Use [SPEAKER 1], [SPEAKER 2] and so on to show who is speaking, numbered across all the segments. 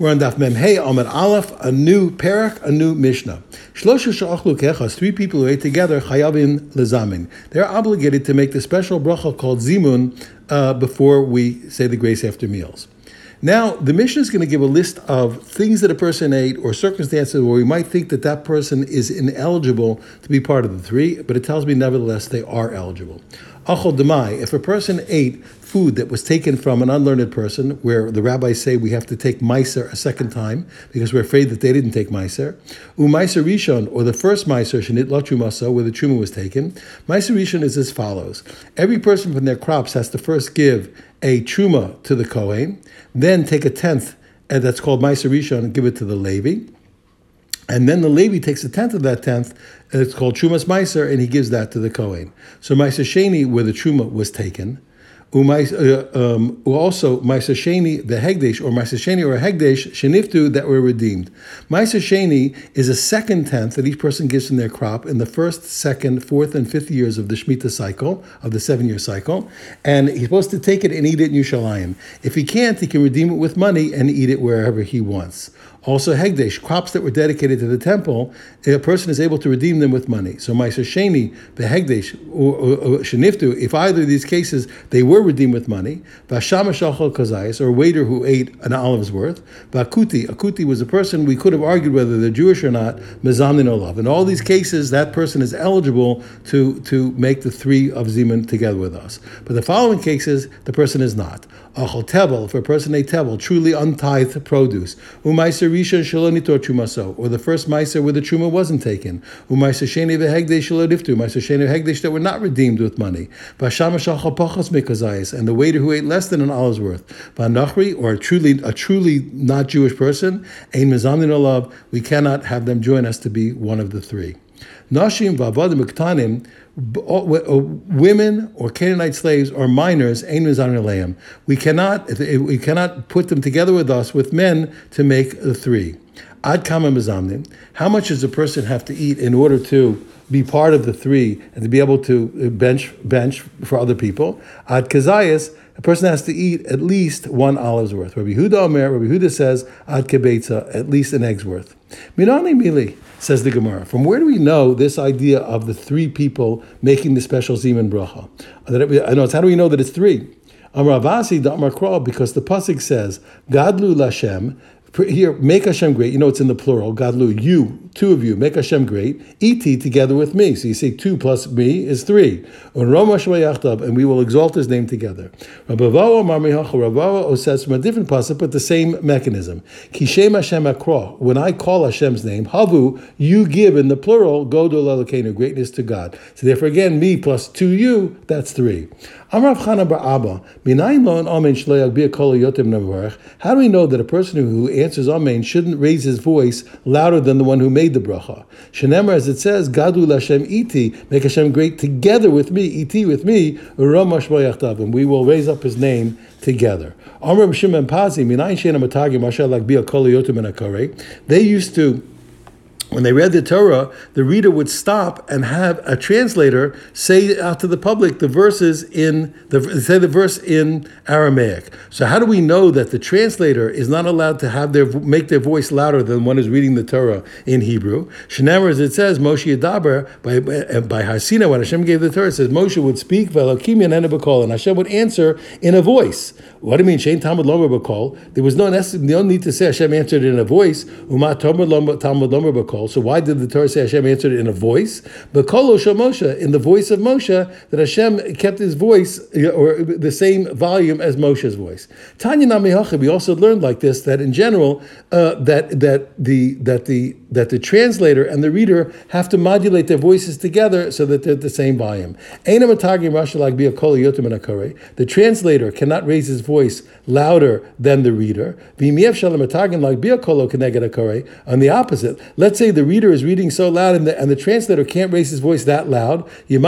[SPEAKER 1] We're on Daf Mem Hey Aleph, a new parak, a new Mishnah. Shlosha she'achlu kechas, three people who ate together, chayavin lezamin. They're obligated to make the special bracha called zimun uh, before we say the grace after meals. Now, the Mishnah is going to give a list of things that a person ate or circumstances where we might think that that person is ineligible to be part of the three, but it tells me nevertheless they are eligible. Achol demai, if a person ate food that was taken from an unlearned person, where the rabbis say we have to take meiser a second time because we're afraid that they didn't take meiser, umeiser rishon, or the first meiser shenit la where the truma was taken, meiser rishon is as follows: every person from their crops has to first give a truma to the kohen, then take a tenth, and that's called meiser rishon, and give it to the levi. And then the Levi takes a tenth of that tenth, and it's called Trumas Meiser, and he gives that to the Kohen. So Meiser Sheni, where the Truma was taken, uh, um, also Maisa Sheni the Hegdesh or Maisa Sheni or Hegdesh Sheniftu that were redeemed. Maisa Sheni is a second tenth that each person gives from their crop in the first, second, fourth, and fifth years of the Shemitah cycle of the seven year cycle, and he's supposed to take it and eat it in Yerushalayim. If he can't, he can redeem it with money and eat it wherever he wants. Also, Hegdesh, crops that were dedicated to the temple, a person is able to redeem them with money. So, Maisa Sheni, the Hegdesh, or Sheniftu, if either of these cases they were redeemed with money, Vashama Shachal Kazayas, or a waiter who ate an olive's worth, Vakuti, Akuti was a person we could have argued whether they're Jewish or not, Mezamnin Olav. In all these cases, that person is eligible to, to make the three of zimun together with us. But the following cases, the person is not. Achol Tevel, if a person ate Tevel, truly untithed produce, Umaiser Rishon Chumaso, or the first Meiser where the Truma wasn't taken. Umaiser Sheni Vehegdesh Shalodiftu, Meiser Sheni that were not redeemed with money. And the waiter who ate less than an olive's worth. Vanachri, or a truly, a truly not Jewish person, Ein Mezamin Olav, we cannot have them join us to be one of the three. Nashim vavadim uktanim, women or Canaanite slaves or minors, we cannot we cannot put them together with us with men to make the three. Ad kama mizamnim. How much does a person have to eat in order to be part of the three and to be able to uh, bench bench for other people? Ad kazayas. A person has to eat at least one olive's worth. Rabbi Huda Omer, Rabbi Huda says, ad kebetza, at least an egg's worth. Minani mili says the Gemara. From where do we know this idea of the three people making the special Zeman bracha? I know it's how do we know that it's three? Amravasi Amar because the pasuk says, Gadlu Lashem, here, make Hashem great. You know it's in the plural. Gadlu, you, two of you, make Hashem great. Iti together with me. So you say two plus me is three. And we will exalt His name together. Says from a different pasuk, but the same mechanism. Kishem Hashem akro. When I call Hashem's name, Havu, you give in the plural. Godol Elokeinu, greatness to God. So therefore, again, me plus two you, that's three. Amrav Chana Bar Abba, How do we know that a person who answers Amen shouldn't raise his voice louder than the one who made the bracha? Shenemar, as it says, Gadu Lashem Iti, make Hashem great together with me, Iti with me, and we will raise up his name together. They used to when they read the Torah, the reader would stop and have a translator say out to the public the verses in the say the verse in Aramaic. So how do we know that the translator is not allowed to have their make their voice louder than one is reading the Torah in Hebrew? Shenemar, as it says, Moshe Yadaber by by Hasina when Hashem gave the Torah, it says Moshe would speak and Hashem would answer in a voice. What do you mean? Shane Talmud Lomer Bakol. There was no no need to say Hashem answered in a voice. Uma Talmud Lomer So why did the Torah say Hashem answered in a voice? But Kolo Moshe, in the voice of Moshe, that Hashem kept his voice or the same volume as Moshe's voice. Tanya we also learned like this that in general uh, that that the that the that the translator and the reader have to modulate their voices together so that they're at the same volume. The translator cannot raise his voice louder than the reader. On the opposite, let's say the reader is reading so loud and the, and the translator can't raise his voice that loud. Then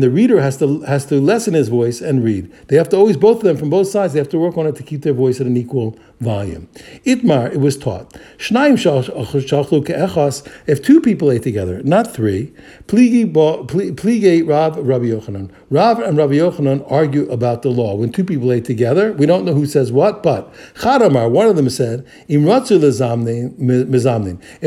[SPEAKER 1] the reader has to has to lessen his voice and read. They have to always both of them from both sides. They have to work on it to keep their voice at an equal volume. Itmar, it was taught. If two people ate together, not three, plige Rav Rabbi Yochanan. Rav and Rabbi Yochanan argue about the law. When two people ate together, we don't know who says what, but Chadamar, one of them said. If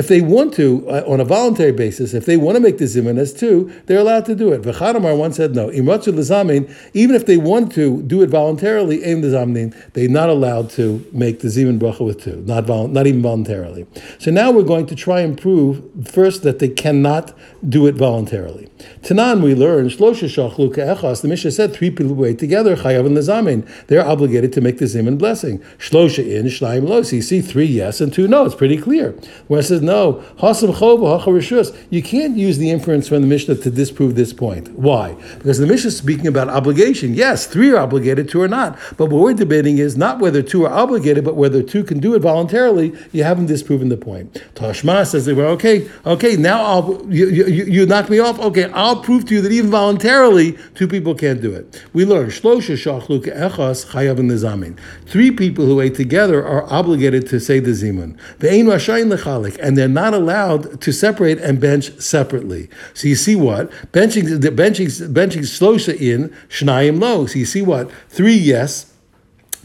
[SPEAKER 1] they want to, uh, on a voluntary basis, if they want to make the zimun as two, they're allowed to do it. V'chadamar one said no. Even if they want to do it voluntarily, they're not allowed to make the zimun bracha with two, not, not even voluntarily. So now we're going to try and prove first that they cannot do it voluntarily. Tanan, we learn, Shlosha Shachlu Echas, the Mishnah said three people wait together, Chayav and Lezamin. They're obligated to make the Zimun blessing. Shlosha in, Shlaim lo. So you see three yes and two no. It's pretty clear. Where it says no, Hasam Chova, Hacharishus. You can't use the inference from the Mishnah to disprove this point. Why? Because the Mishnah is speaking about obligation. Yes, three are obligated, two are not. But what we're debating is not whether two are obligated, but whether two can do it voluntarily. You haven't disproven the point. Tashma says they were okay, okay, now I'll you, you, you knock me off. Okay, I'll prove to you that even voluntarily, two people can't do it. We learn shlosha shachlu chayav. Three people who ate together are obligated to say the zimun. Ve'ein rashayin lechalik, and they're not allowed to separate and bench separately. So you see what benching the benching benching shlosha in shnayim lo. So you see what three yes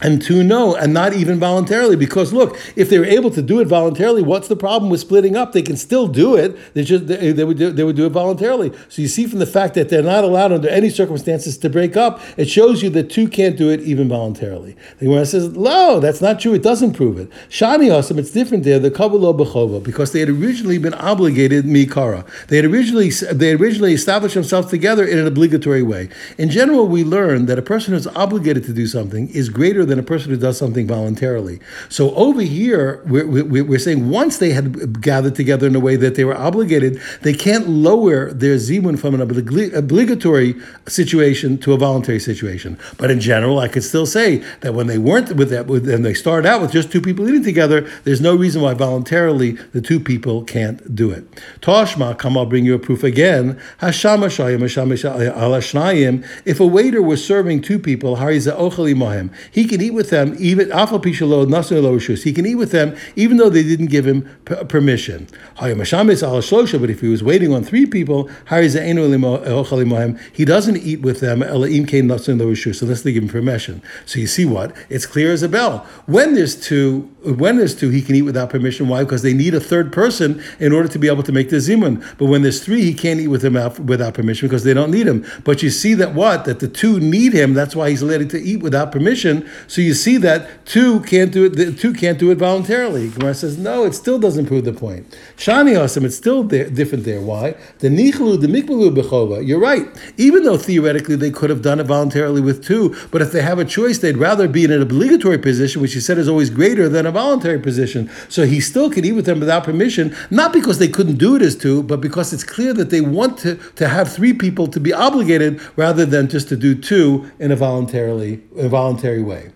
[SPEAKER 1] and two no, and not even voluntarily. Because look, if they were able to do it voluntarily, what's the problem with splitting up? They can still do it. They just they, they would do, they would do it voluntarily. So you see from the fact that they're not allowed under any circumstances to break up, it shows you that two can't do it even voluntarily. The Gemara says, no, that's not true. It doesn't prove it. Shani Asim, it's different there. The Kabbalah Bechova, because they had originally been obligated mikara. They had originally they had originally established themselves together in an obligatory way. In general, we learn that a person who's obligated to do something is greater a person who does something voluntarily. So over here, we're, we're, we're saying once they had gathered together in a way that they were obligated, they can't lower their zimun from an obligatory situation to a voluntary situation. But in general, I could still say that when they weren't with that, and they started out with just two people eating together, there's no reason why voluntarily the two people can't do it. Toshma, come, I'll bring you a proof again. If a waiter was serving two people, he can eat with them even he can eat with them even though they didn't give him permission. But if he was waiting on three people, he doesn't eat with them unless they give him permission. So you see what? It's clear as a bell. When there's two, when there's two, he can eat without permission. Why? Because they need a third person in order to be able to make the zimun. But when there's three, he can't eat with them without permission because they don't need him. But you see that what? That the two need him. That's why he's allowed to eat without permission. So you see that two can't do it. Two can't do it voluntarily. Gemara says no. It still doesn't prove the point. Shani Asim, it's still there, different there. Why? The nichlu, the mikmalu bechova. You're right. Even though theoretically they could have done it voluntarily with two, but if they have a choice, they'd rather be in an obligatory position, which he said is always greater than a voluntary position. So he still could eat with them without permission, not because they couldn't do it as two, but because it's clear that they want to, to have three people to be obligated rather than just to do two in a voluntarily a voluntary way.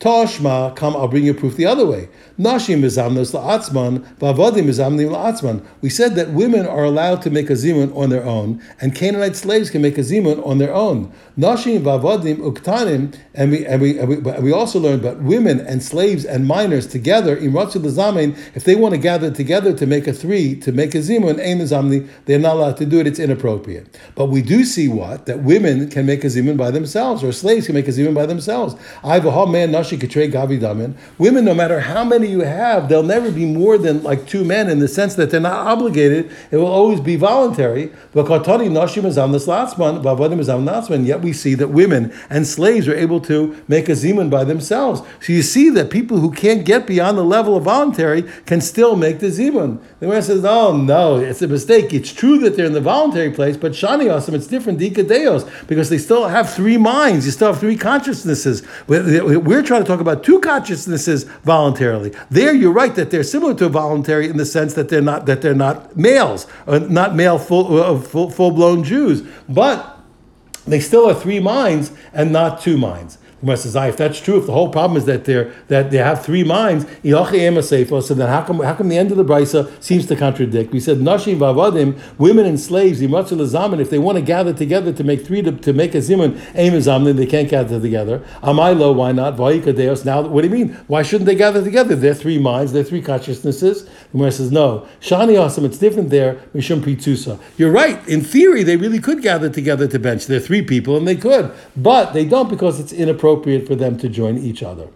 [SPEAKER 1] Toshma, come, I'll bring you proof the other way. Nashim mizamnos la'atzman, vavadim mizamnim la'atzman. We said that women are allowed to make a zimun on their own, and Canaanite slaves can make a zimun on their own. Nashim vavadim uktanim, and we and we, and we, we also learned that women and slaves and minors together, imratzu l'zamein, if they want to gather together to make a three, to make a zimun, ein they're not allowed to do it, it's inappropriate. But we do see what? That women can make a zimun by themselves, or slaves can make a zimun by themselves. I have a man, nashi katrei gavi damin. Women, no matter how many you have, they'll never be more than like two men in the sense that they're not obligated. It will always be voluntary. Yet we see that women and slaves are able to make a zimun by themselves. So you see that people who can't get beyond the level of voluntary can still make the zimun. The Gemara says, "Oh no, it's a mistake. It's true that they're in the voluntary place, but shani asim, it's different dikadeos because they still have three minds. You still have three consciousnesses. We're trying to talk about two consciousnesses voluntarily. There, you're right that they're similar to voluntary in the sense that they're not that they're not males, uh, not male full uh, full, full blown Jews, but they still are three minds and not two minds. Gemara says, "Ah, if that's true, if the whole problem is that they're that they have three minds, so then how come how come the end of the brisa seems to contradict? We said nashim vavadim, women and slaves, if they want to gather together to make three to, to make a zimun ema then they can't gather together. Amailo, why not? Vayikadeos. Now, what do you mean? Why shouldn't they gather together? They're three minds, they're three consciousnesses. The Gemara says, no. Shani Asam, it's different there. Mishum Pritzusa. You're right. In theory, they really could gather together to bench. They're three people, and they could, but they don't because it's inappropriate for them to join each other.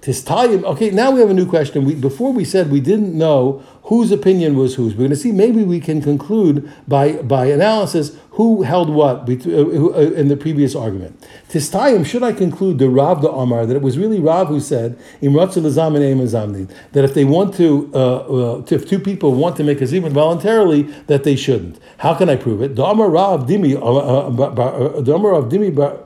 [SPEAKER 1] Tistayim. Okay, now we have a new question. We, before we said we didn't know whose opinion was whose. We're going to see. Maybe we can conclude by by analysis who held what uh, uh, in the previous argument. Tistayim. Should I conclude the Rav the Amar that it was really Rav who said that if they want to, uh, uh, if two people want to make a zimun voluntarily, that they shouldn't. How can I prove it? The Amar Rav Dimi. Uh, the Amar Rav Dimi.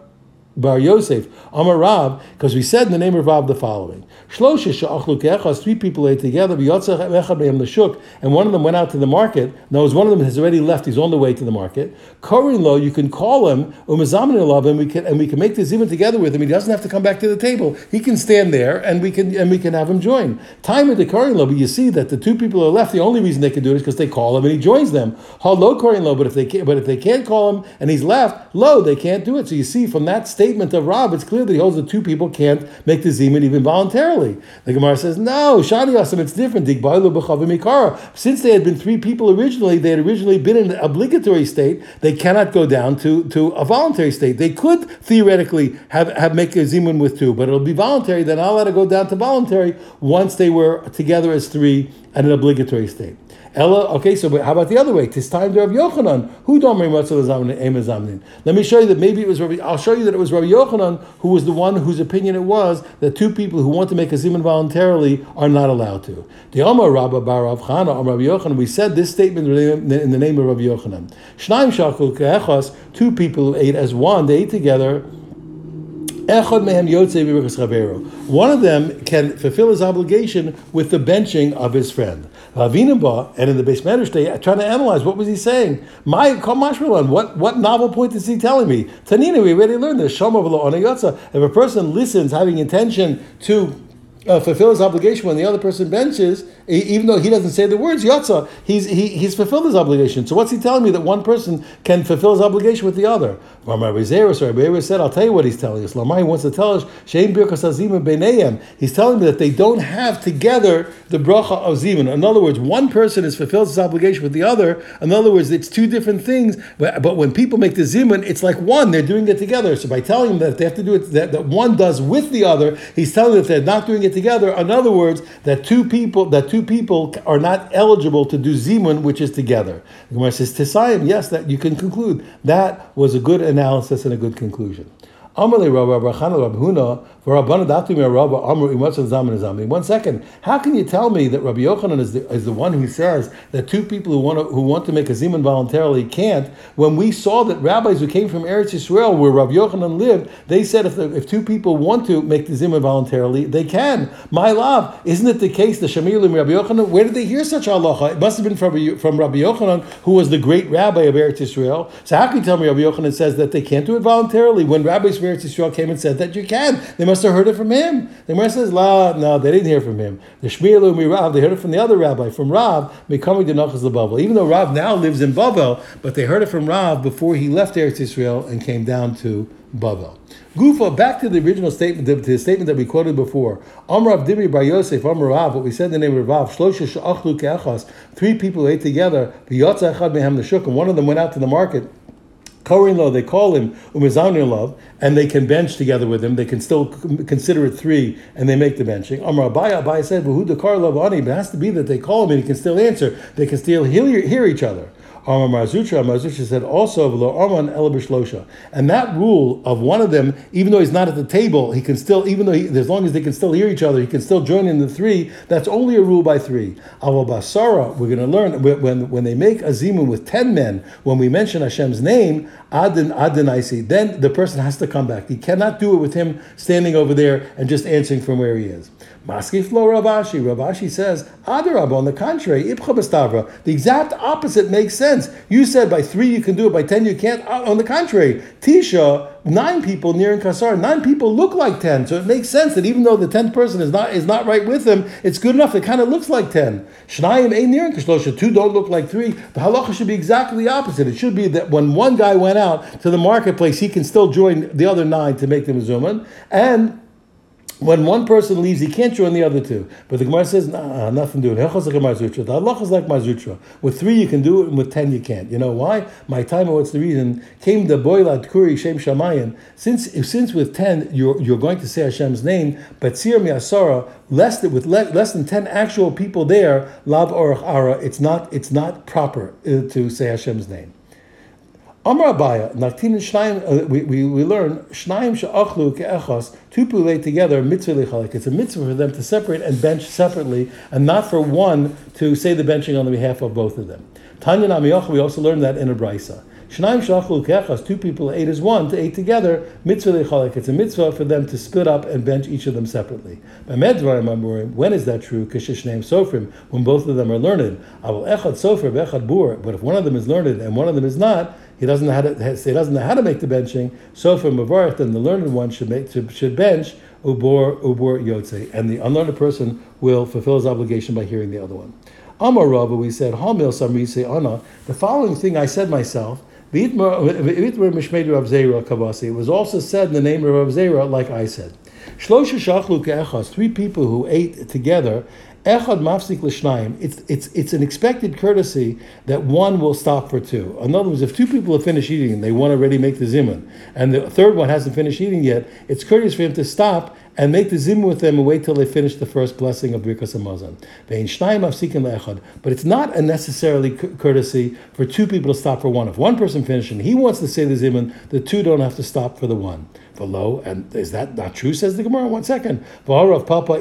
[SPEAKER 1] Bar Yosef, Amar Rav, because we said in the name of Rav the following: three people ate together, and one of them went out to the market. Is one of them has already left; he's on the way to the market. Korin lo, you can call him umazamin and we can and we can make this even together with him. He doesn't have to come back to the table; he can stand there, and we can and we can have him join. Time of the lo, but you see that the two people are left. The only reason they can do it is because they call him and he joins them. Hello, Korin lo, but if they can't, but if they can't call him and he's left, lo, they can't do it. So you see from that statement of Rav, it's clear that he holds that two people can't make the zimun even voluntarily. The Gemara says, no, Shani Asim, it's different. Since they had been three people originally, they had originally been in an obligatory state, they cannot go down to, to a voluntary state. They could theoretically have, have make a zimun with two, but it'll be voluntary. They're not allowed to go down to voluntary once they were together as three at an obligatory state. Ella, okay, so how about the other way? Tis time to Rav Yochanan. Who ema zamen? Let me show you that maybe it was Rabbi, I'll show you that it was Rabbi Yochanan who was the one whose opinion it was that two people who want to make a zimun voluntarily are not allowed to. The Amar Rabba Bar Chana, Rabbi Yochanan, we said this statement in the name of Rabbi Yochanan. Shnaim Shakul Ke'echos, two people who ate as one, they ate together one of them can fulfill his obligation with the benching of his friend. and in the base state, trying to analyze what was he saying. My what what novel point is he telling me? Tanina, we already learned this. If a person listens, having intention to uh, fulfill his obligation when the other person benches, even though he doesn't say the words yatsa, he's he, he's fulfilled his obligation. So what's he telling me that one person can fulfill his obligation with the other? Rabbi said, I'll tell you what he's telling us. Lamai wants to tell us He's telling me that they don't have together the bracha of zimun. In other words, one person has fulfilled his obligation with the other. In other words, it's two different things. But, but when people make the zimun, it's like one. They're doing it together. So by telling them that they have to do it, that, that one does with the other, he's telling them that they're not doing it together. In other words, that two people that two people are not eligible to do zimun, which is together. The Gemara says tisayim. Yes, that you can conclude that was a good analysis and a good conclusion. One second, how can you tell me that Rabbi Yochanan is the, is the one who says that two people who want to, who want to make a zimun voluntarily can't? When we saw that rabbis who came from Eretz Yisrael, where Rabbi Yochanan lived, they said if, the, if two people want to make the zimun voluntarily, they can. My love, isn't it the case the Shamir and Rabbi Yochanan? Where did they hear such halacha? It must have been from, from Rabbi Yochanan, who was the great rabbi of Eretz Yisrael. So how can you tell me Rabbi Yochanan says that they can't do it voluntarily when rabbis from Eretz Yisrael came and said that you can? They must have heard it from him. The Gemara says, La, no, they didn't hear from him. The Shmielu Mirav, they heard it from the other rabbi, from Rav, Mekami Denachas Bavel. Even though Rav now lives in Bavel, but they heard it from Rav before he left Eretz Israel and came down to Bavel. Gufa, back to the original statement, to the statement that we quoted before. Amrav Dibri Bar Yosef, Amrav, what we said in the name of Rav, Shlosha Ke'achas, three people ate together, and one of them went out to the market, Korin lo, they call him umizanir love, and they can bench together with him. They can still consider it three, and they make the benching. Amar Abaye, Abaye said, "Who the car love ani?" But it has to be that they call him, and he can still answer. They can still hear, hear each other. Amar Mar Zutra, Marzutra said also lo Arman Elabishlosha. And that rule of one of them, even though he's not at the table, he can still, even though he, as long as they can still hear each other, he can still join in the three. That's only a rule by three. Aval Basara, we're going to learn when when they make a zimun with ten men, when we mention Hashem's name, Adin Adinaisi, then the person has to come back. He cannot do it with him standing over there and just answering from where he is. Maskif lo Rav Ashi. Ravashi says, Adarab, on the contrary, Bastavra. The exact opposite makes sense. You said by three you can do it, by ten you can't. Uh, on the contrary, Tisha, nine people near in Kasar, nine people look like ten. So it makes sense that even though the tenth person is not is not right with him, it's good enough. It kind of looks like ten. Shnayim ein near in Kashlosha. Two don't look like three. The halacha should be exactly the opposite. It should be that when one guy went out to the marketplace, he can still join the other nine to make them zimun, and when one person leaves, he can't join the other two. But the Gemara says, nah, nothing to do. The Allah is like Mar Zutra. With three you can do it, and with ten you can't. You know why? My time, what's the reason? Came the boilat kuri shem shamayim. Since since with ten you're you're going to say Hashem's name, but sir miasara less than with le, less than ten actual people there, lav orach ara. It's not it's not proper uh, to say Hashem's name. Amar Abaye, Naktin Shnaim, uh, we, we, we learn, Shnaim Sha'achlu Ke'echos, two people together, mitzvah lechalek. It's a mitzvah for them to separate and bench separately, and not for one to say the benching on the behalf of both of them. Tanya Namiyach, we also learn that in a brisa. Shnaim Sha'achlu Ke'echos, two people ate as one, to eat together, mitzvah lechalek. It's a mitzvah for them to split up and bench each of them separately. When is that true? Kishishnaim Sofrim, when both of them are learned. Avol Echad Sofer, Bechad Bur, but if one of them is learned and one of them is not, he doesn't know how to he doesn't know how to make the benching. So for mavarith, then the learned one should make should bench ubor ubor yotze, and the unlearned person will fulfill his obligation by hearing the other one. Amar Rava, we said Hamil Samrise Ana. The following thing I said myself. It was also said in the name of Rav Zera, like I said. Three people who ate together Echad mafsik l'shnayim. It's it's it's an expected courtesy that one will stop for two. In other words, if two people have finished eating and they want to already make the zimun, and the third one hasn't finished eating yet, it's courteous for him to stop and make the zimun with them and wait till they finish the first blessing of Birkas Hamazon. But it's not a necessarily courtesy for two people to stop for one. If one person finishes and he wants to say the zimun, the two don't have to stop for the one below. And is that not true? Says the Gemara. One second. Papa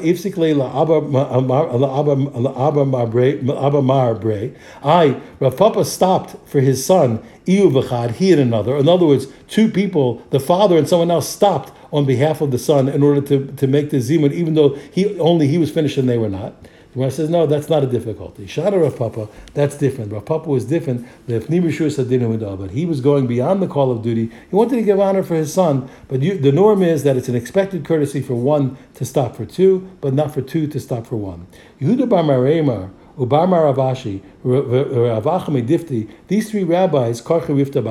[SPEAKER 1] I Rav Papa stopped for his son Iu he and another. In other words, two people, the father and someone else, stopped on behalf of the son in order to, to make the zimun, even though he only he was finished and they were not. Gemara says, no, that's not a difficulty. Shada Rav Papa, that's different. Rav Papa was different. The Pnimishur Sadin but he was going beyond the call of duty. He wanted to give honor for his son, but you, the norm is that it's an expected courtesy for one to stop for two, but not for two to stop for one. Yehuda Bar Maremar, Ubar Maravashi, Ravachame Difti, these three rabbis, Karcha Rifta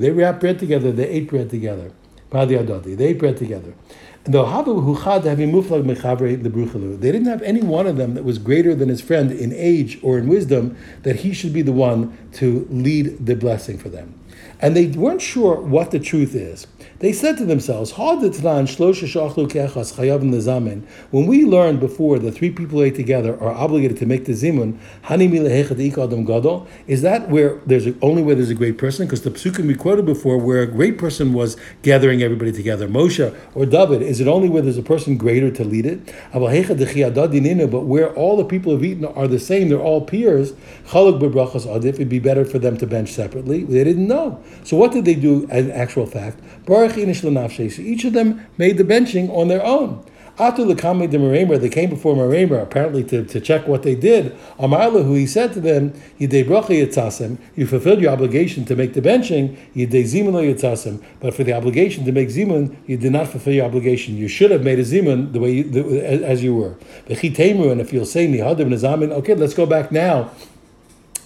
[SPEAKER 1] they wrapped bread together, they ate bread together. They ate bread together. They didn't have any one of them that was greater than his friend in age or in wisdom that he should be the one to lead the blessing for them. And they weren't sure what the truth is. They said to themselves, When we learned before that three people ate together are obligated to make the zimun, is that where there's a, only where there's a great person? Because the psukim we quoted before, where a great person was gathering everybody together, Moshe or David, is it only where there's a person greater to lead it? But where all the people have eaten are the same, they're all peers, it'd be better for them to bench separately. They didn't know. So what did they do in actual fact? Each of them made the benching on their own. Atu lekame de Meramer, they came before Meramer apparently to, to check what they did. Amarla, who he said to them, you fulfilled your obligation to make the benching, Yidei but for the obligation to make zimun, you did not fulfill your obligation. You should have made a zimun the way you, the, as you were. And if you'll say okay, let's go back now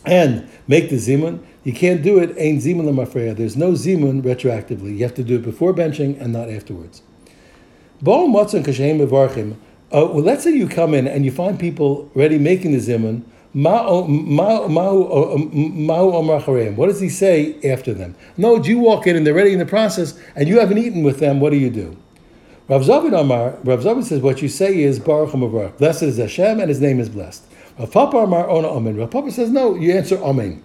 [SPEAKER 1] and make the zimun. You can't do it, ain't zimun lemafreya. There's no zimun retroactively. You have to do it before benching and not afterwards. Bo matzon kashem mevarchim. Uh, well, let's say you come in and you find people already making the zimun. Uh, what does he say after them? No, you walk in and they're already in the process, and you haven't eaten with them. What do you do? Rav Zavid Amar, Rav Zavid says what you say is Baruch Baruch. Blessed is Hashem, and His name is blessed. Rav Papa Amar Ona Amen. Rav Papa says no. You answer Amen.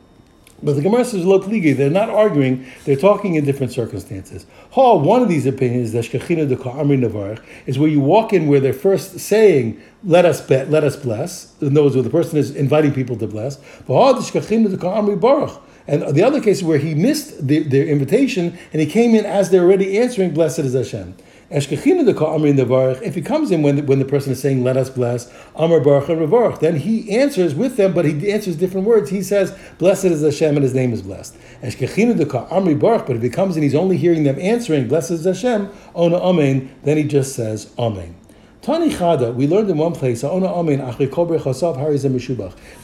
[SPEAKER 1] But the Gemara says lo pligi. They're not arguing. They're talking in different circumstances. Ha, one of these opinions, the shkachina de ka'amri navarch, is where you walk in where they're first saying, "Let us bet, let us bless." In those where the person is inviting people to bless. But the shkachina de ka'amri baruch. And the other case where he missed the, their invitation and he came in as they're already answering, "Blessed is Hashem." If he comes in when the, when the person is saying, let us bless, Amr Baruch and Revarach, then he answers with them, but he answers different words. He says, blessed is Hashem and his name is blessed. Amri Baruch, but if he comes in, he's only hearing them answering, blessed is Hashem, Ona Amen, then he just says, Amen. Tani Chada, we learned in one place, We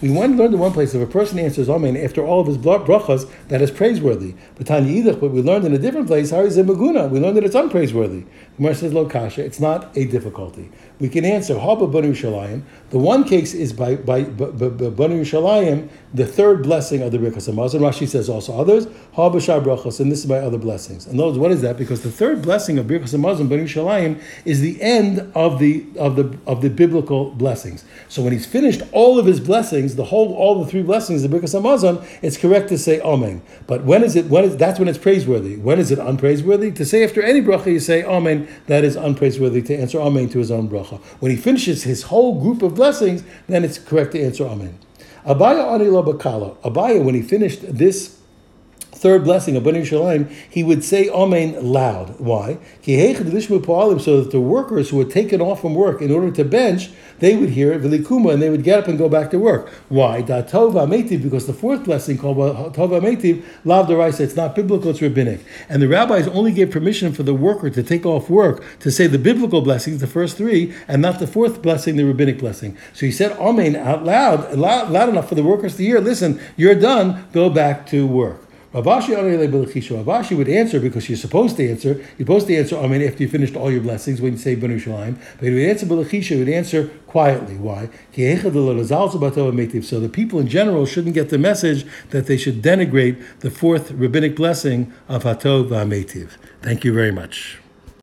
[SPEAKER 1] went learned in one place, if a person answers Amen after all of his brachas, that is praiseworthy. But Tani Idach, but we learned in a different place, we learned that it's unpraiseworthy. The Gemara says, Lo Kasha, it's not a difficulty. We can answer. The one case is by, by, by, by Banu Shalayim, the third blessing of the Birkas Hamazon. Rashi says also others, Haba Shah Brachas, and this is by other blessings. And those, what is that? Because the third blessing of Birkas Hamazon, Banu Shalayim, is the end of the the of the of the biblical blessings. So when he's finished all of his blessings, the whole all the three blessings, the Birkas Hamazon, it's correct to say Amen. But when is it? When is that's when it's praiseworthy? When is it unpraiseworthy? To say after any bracha you say Amen, that is unpraiseworthy to answer Amen to his own bracha. When he finishes his whole group of blessings, then it's correct to answer Amen. Abaye Anila Bakala. Abaye, when he finished this third blessing of Bani Shalim, he would say Amen loud. Why? So that the workers who were taken off from work in order to bench, they would hear Vilikuma, and they would get up and go back to work. Why? Because the fourth blessing called Tova Metiv, Lav Daraisa, it's not biblical, it's rabbinic. And the rabbis only gave permission for the worker to take off work to say the biblical blessings, the first three, and not the fourth blessing, the rabbinic blessing. So he said Amen out loud, loud, loud enough for the workers to hear, listen, you're done, go back to work. Rav Ashi Ravashi would answer because you're supposed to answer. You're supposed to answer I mean, after you finished all your blessings when you say Benu Shalim. But he would answer Belachisha, he would answer quietly. Why? So the people in general shouldn't get the message that they should denigrate the fourth rabbinic blessing of Hatov V'Ametiv. Thank you very much.